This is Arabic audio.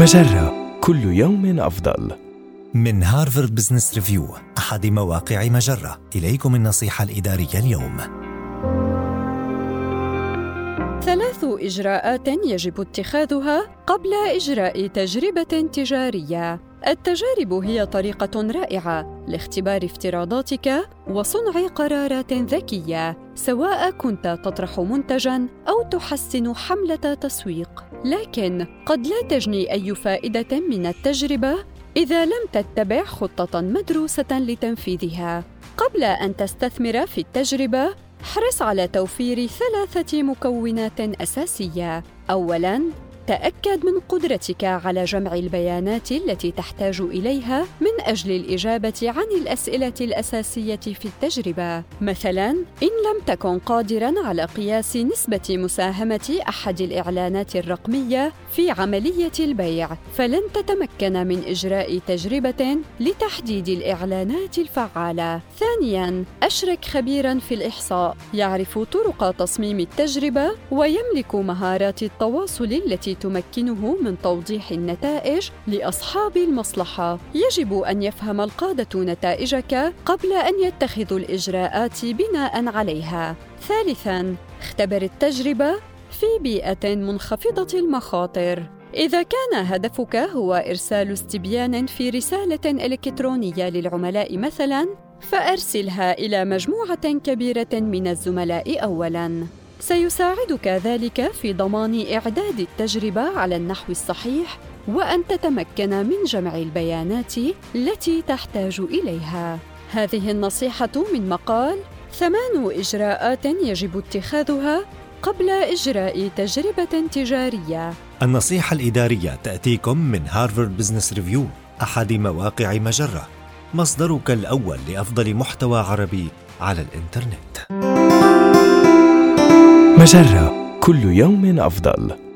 مجرة كل يوم أفضل. من Harvard Business Review أحد مواقع مجرة إليكم النصيحة الإدارية اليوم ثلاث إجراءات يجب اتخاذها قبل إجراء تجربة تجارية. التجارب هي طريقة رائعة لاختبار افتراضاتك وصنع قرارات ذكية، سواء كنت تطرح منتجاً أو تحسن حملة تسويق. لكن قد لا تجني أي فائدة من التجربة إذا لم تتبع خطة مدروسة لتنفيذها. قبل أن تستثمر في التجربة، احرص على توفير ثلاثة مكونات أساسية. أولاً، تأكد من قدرتك على جمع البيانات التي تحتاج إليها من أجل الإجابة عن الأسئلة الأساسية في التجربة. مثلاً، إن لم تكن قادراً على قياس نسبة مساهمة أحد الإعلانات الرقمية في عملية البيع، فلن تتمكن من إجراء تجربة لتحديد الإعلانات الفعالة. ثانياً، أشرك خبيراً في الإحصاء يعرف طرق تصميم التجربة ويملك مهارات التواصل التي تمكنه من توضيح النتائج لأصحاب المصلحة. يجب أن يفهم القادة نتائجك قبل أن يتخذوا الإجراءات بناء عليها. ثالثا اختبر التجربة في بيئة منخفضة المخاطر. إذا كان هدفك هو إرسال استبيان في رسالة إلكترونية للعملاء مثلاً، فأرسلها إلى مجموعة كبيرة من الزملاء أولاً. سيساعدك ذلك في ضمان إعداد التجربة على النحو الصحيح وأن تتمكن من جمع البيانات التي تحتاج إليها. هذه النصيحة من مقال ثلاث إجراءات يجب اتخاذها قبل إجراء تجربة تجارية. النصيحة الإدارية تأتيكم من Harvard Business Review أحد مواقع مجرة. مصدرك الأول لأفضل محتوى عربي على الإنترنت. مجرة كل يوم أفضل.